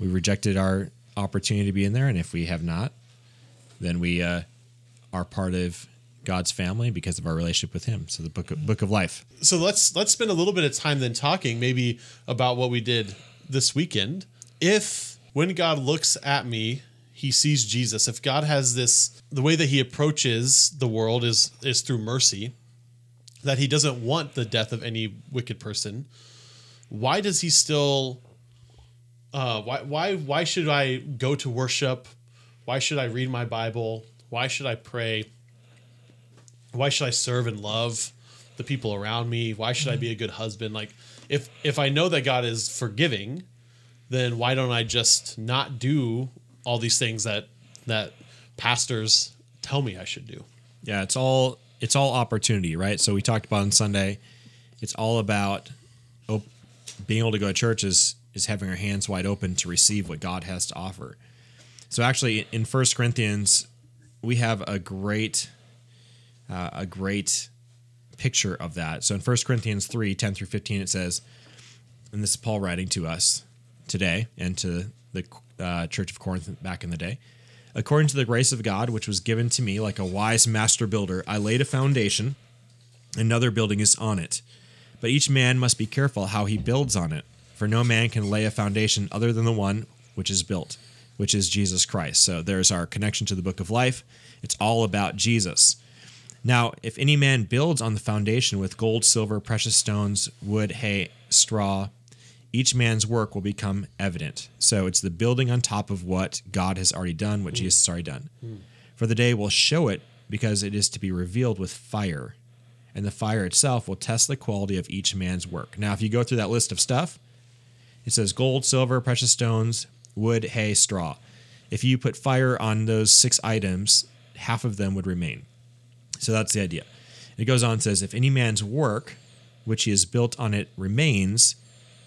We rejected our opportunity to be in there, and if we have not, then we uh, are part of God's family because of our relationship with Him. So the book of, book of life. So let's let's spend a little bit of time then talking maybe about what we did this weekend. If when God looks at me, he sees Jesus. If God has this the way that he approaches the world is is through mercy, that he doesn't want the death of any wicked person, why does he still uh, why why why should I go to worship? Why should I read my Bible? Why should I pray? Why should I serve and love the people around me? Why should I be a good husband? Like if if I know that God is forgiving, then why don't I just not do all these things that that pastors tell me I should do? Yeah, it's all it's all opportunity, right? So we talked about on Sunday. It's all about op- being able to go to church is is having our hands wide open to receive what God has to offer. So actually, in First Corinthians, we have a great uh, a great picture of that. So in 1 Corinthians 3 10 through 15, it says, and this is Paul writing to us today and to the uh, Church of Corinth back in the day. According to the grace of God, which was given to me like a wise master builder, I laid a foundation, another building is on it. But each man must be careful how he builds on it, for no man can lay a foundation other than the one which is built, which is Jesus Christ. So there's our connection to the book of life. It's all about Jesus. Now, if any man builds on the foundation with gold, silver, precious stones, wood, hay, straw, each man's work will become evident. So it's the building on top of what God has already done, what Jesus has already done. For the day will show it because it is to be revealed with fire. And the fire itself will test the quality of each man's work. Now, if you go through that list of stuff, it says gold, silver, precious stones, wood, hay, straw. If you put fire on those six items, half of them would remain. So that's the idea. It goes on and says, If any man's work, which he has built on it, remains,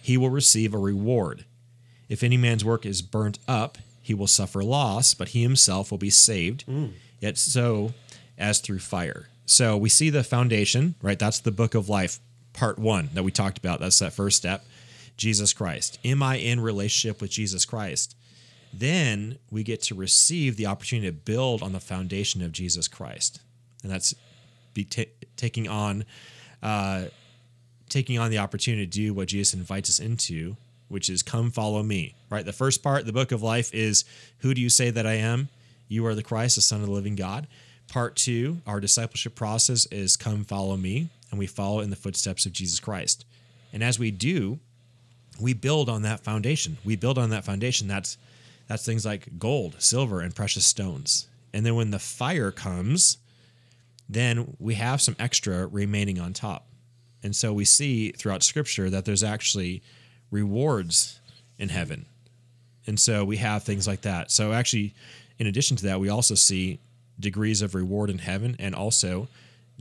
he will receive a reward. If any man's work is burnt up, he will suffer loss, but he himself will be saved, mm. yet so as through fire. So we see the foundation, right? That's the book of life, part one that we talked about. That's that first step. Jesus Christ. Am I in relationship with Jesus Christ? Then we get to receive the opportunity to build on the foundation of Jesus Christ, and that's be ta taking on, uh, taking on the opportunity to do what Jesus invites us into, which is come follow me. Right. The first part, the book of life, is who do you say that I am? You are the Christ, the Son of the living God. Part two, our discipleship process is come follow me, and we follow in the footsteps of Jesus Christ. And as we do, we build on that foundation. We build on that foundation. That's that's things like gold, silver, and precious stones. And then when the fire comes, then we have some extra remaining on top. And so we see throughout scripture that there's actually rewards in heaven. And so we have things like that. So actually, in addition to that, we also see degrees of reward in heaven and also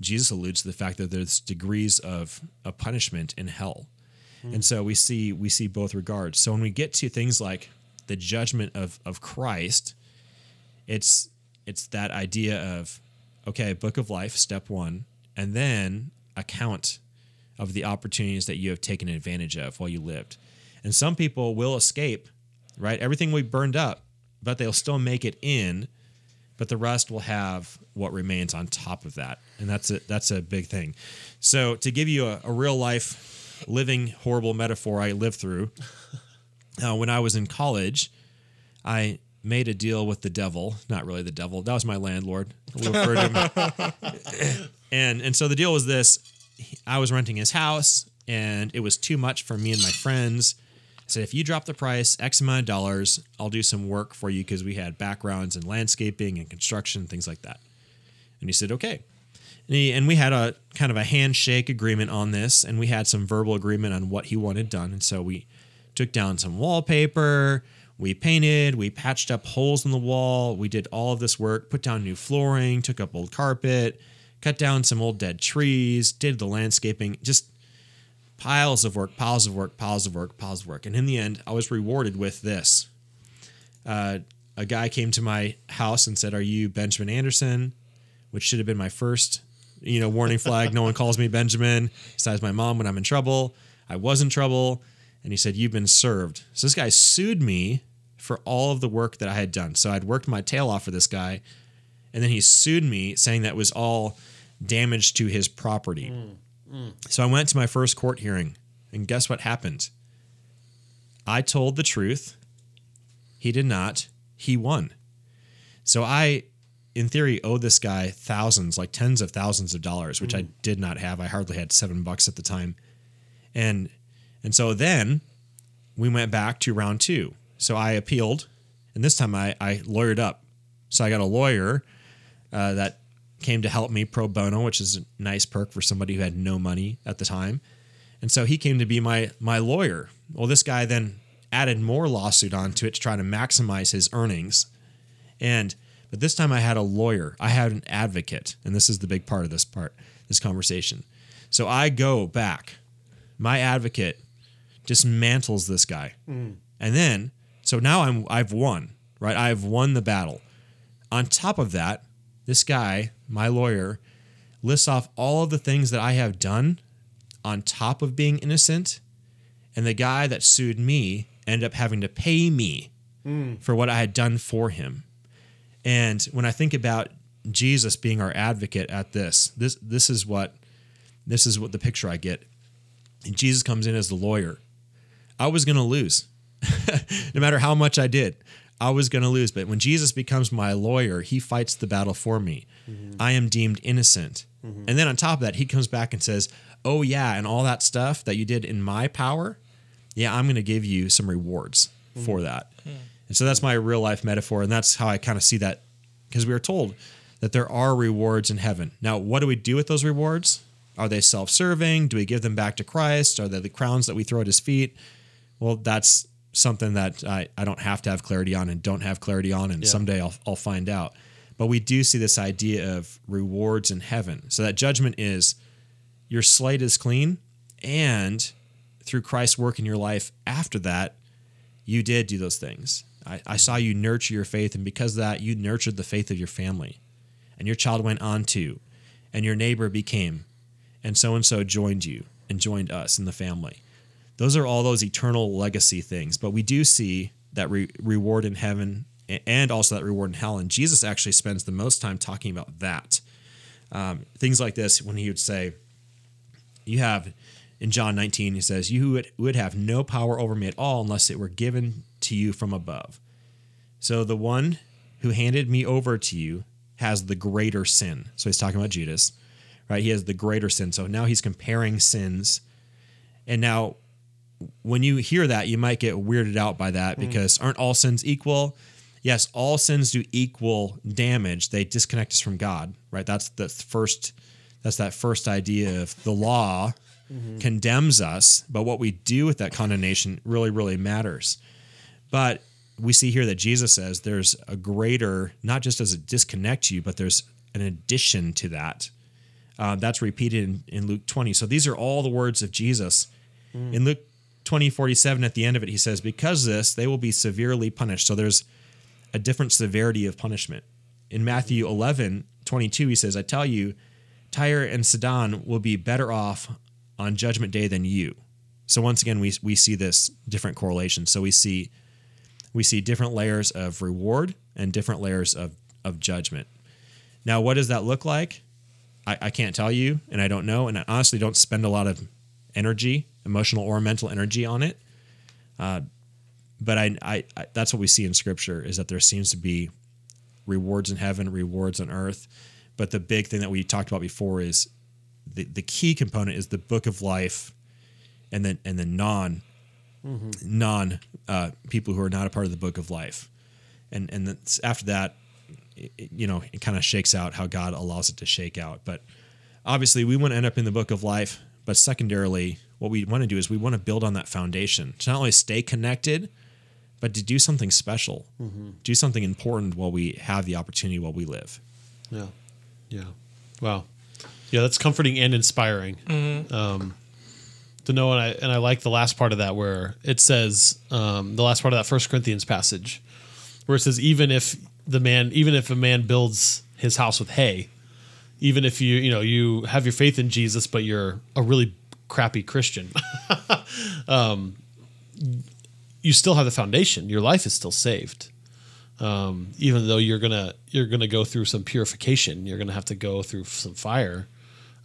Jesus alludes to the fact that there's degrees of, a punishment in hell. Mm-hmm. And so we see we see both regards. So when we get to things like the judgment of of Christ, it's it's that idea of okay, book of life, step one, and then account of the opportunities that you have taken advantage of while you lived. And some people will escape, right? Everything we burned up, but they'll still make it in, but the rest will have what remains on top of that. And that's a that's a big thing. So to give you a, a real life living horrible metaphor I lived through. (laughs) Uh, when I was in college, I made a deal with the devil. Not really the devil. That was my landlord. We referred to him. and and so the deal was this: I was renting his house, and it was too much for me and my friends. I said, if you drop the price X amount of dollars, I'll do some work for you because we had backgrounds in landscaping and construction, things like that. And he said, okay. And, we had a kind of a handshake agreement on this, and we had some verbal agreement on what he wanted done. And so we took down some wallpaper. We painted, we patched up holes in the wall. We did all of this work, put down new flooring, took up old carpet, cut down some old dead trees, did the landscaping, just piles of work, piles of work, piles of work, piles of work. And in the end, I was rewarded with this. Uh, a guy came to my house and said, Are you Benjamin Anderson? Which should have been my first, you know, warning flag. no one calls me Benjamin, besides my mom when I'm in trouble. I was in trouble. And he said, You've been served. So this guy sued me for all of the work that I had done. So I'd worked my tail off for this guy. And then he sued me saying that was all damage to his property. Mm, mm. So I went to my first court hearing. And guess what happened? I told the truth. He did not. He won. So I, in theory, owe this guy thousands, like tens of thousands of dollars, which I did not have. I hardly had seven bucks at the time. And and so then we went back to round two. So I appealed, and this time I, I lawyered up. So I got a lawyer uh, that came to help me pro bono, which is a nice perk for somebody who had no money at the time. And so he came to be my my lawyer. Well, this guy then added more lawsuit onto it to try to maximize his earnings. And but this time I had a lawyer. I had an advocate, and this is the big part of this part, this conversation. So I go back. My advocate dismantles this guy. Mm. And then so now I'm I've won, right? I've won the battle. On top of that, this guy, my lawyer, lists off all of the things that I have done on top of being innocent. And the guy that sued me ended up having to pay me mm. for what I had done for him. And when I think about Jesus being our advocate at this, this this is what this is what the picture I get. And Jesus comes in as the lawyer. I was going to lose. (laughs) no matter how much I did, I was going to lose. But when Jesus becomes my lawyer, he fights the battle for me. Mm-hmm. I am deemed innocent. Mm-hmm. And then on top of that, he comes back and says, Oh, yeah, and all that stuff that you did in my power, yeah, I'm going to give you some rewards mm-hmm. for that. And so that's my real life metaphor. And that's how I kind of see that because we are told that there are rewards in heaven. Now, what do we do with those rewards? Are they self serving? Do we give them back to Christ? Are they the crowns that we throw at his feet? Well, that's something that I, I don't have to have clarity on and don't have clarity on. And someday I'll, I'll find out. But we do see this idea of rewards in heaven. So that judgment is your slate is clean. And through Christ's work in your life after that, you did do those things. I, I saw you nurture your faith. And because of that, you nurtured the faith of your family. And your child went on to, and your neighbor became, and so and so joined you and joined us in the family. Those are all those eternal legacy things. But we do see that re- reward in heaven and also that reward in hell. And Jesus actually spends the most time talking about that. Um, things like this when he would say, You have, in John 19, he says, You would, would have no power over me at all unless it were given to you from above. So the one who handed me over to you has the greater sin. So he's talking about Judas, right? He has the greater sin. So now he's comparing sins. And now when you hear that, you might get weirded out by that hmm. because aren't all sins equal? Yes, all sins do equal damage. They disconnect us from God, right? That's the first that's that first idea of the law mm-hmm. condemns us, but what we do with that condemnation really really matters. But we see here that Jesus says there's a greater, not just does it disconnect you, but there's an addition to that. Uh, that's repeated in, in Luke 20. So these are all the words of Jesus. In Luke 20, 47, at the end of it, he says, Because this, they will be severely punished. So there's a different severity of punishment. In Matthew 11, 22, he says, I tell you, Tyre and Sidon will be better off on judgment day than you. So once again, we, we see this different correlation. So we see we see different layers of reward and different layers of, of judgment. Now, what does that look like? I, I can't tell you, and I don't know, and I honestly don't spend a lot of energy, emotional or mental energy on it. Uh, but I, I, I, that's what we see in Scripture is that there seems to be rewards in heaven, rewards on earth. But the big thing that we talked about before is the, the key component is the book of life, and then and then non non uh, people who are not a part of the book of life, and and that's, after that, it, it- you know, it kind of shakes out how God allows it to shake out. But obviously, we want to end up in the book of life. But secondarily, what we want to do is we want to build on that foundation to not only stay connected, but to do something special, do something important while we have the opportunity while we live. Yeah. Yeah. Wow. Yeah, that's comforting and inspiring. Um, to know, and I and I like the last part of that where it says um, the last part of that First Corinthians passage, where it says even if the man, even if a man builds his house with hay, even if you you know you have your faith in Jesus, but you're a really crappy Christian, (laughs) um, you still have the foundation. Your life is still saved Um, even though you're gonna you're gonna go through some purification you're gonna have to go through some fire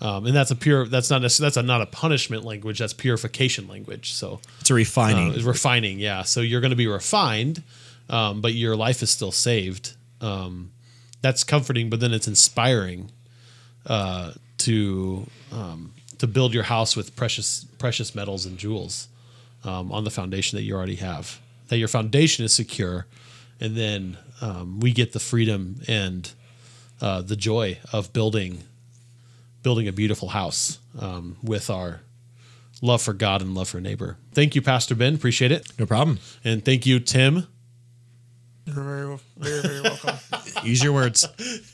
um, and that's a pure that's not necess- that's a, not a punishment language that's purification language so It's a refining. uh, it's refining yeah so you're gonna be refined um, but your life is still saved um, that's comforting but then it's inspiring uh, to um, to build your house with precious precious metals and jewels um, on the foundation that you already have. That your foundation is secure, and then um, we get the freedom and uh, the joy of building building a beautiful house um, with our love for God and love for neighbor. Thank you, Pastor Ben. Appreciate it, no problem. and thank you, Tim. You're very, very, very welcome. (laughs) Use your words.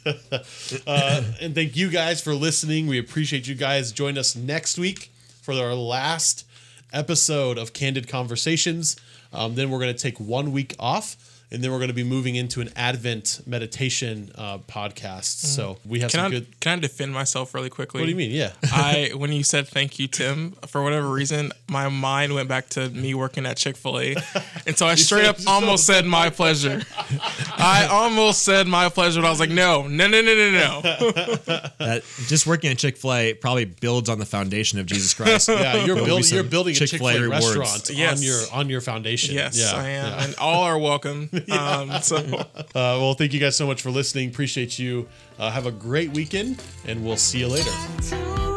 (laughs) and thank you guys for listening. We appreciate you guys. Join us next week for our last episode of Candid Conversations. Um, then we're going to take one week off, and then we're going to be moving into an Advent meditation uh, podcast. So we have Can some I good. can I defend myself really quickly? What do you mean? Yeah. (laughs) I when you said thank you, Tim, for whatever reason, my mind went back to me working at Chick Fil A, (laughs) and so I straight up almost said said my pleasure. (laughs) I almost said my pleasure, but I was like, no, no, no, no, no, no. That just working at Chick Fil A probably builds on the foundation of Jesus Christ. Yeah, you're, There'll building. You're building a Chick Chick-fil-A Fil A restaurant Yes. on your on your foundation. Yes, yeah, I am, yeah. and all are welcome. (laughs) Um, so Uh, well, thank you guys so much for listening. Appreciate you. Uh, have a great weekend, and we'll see you later. to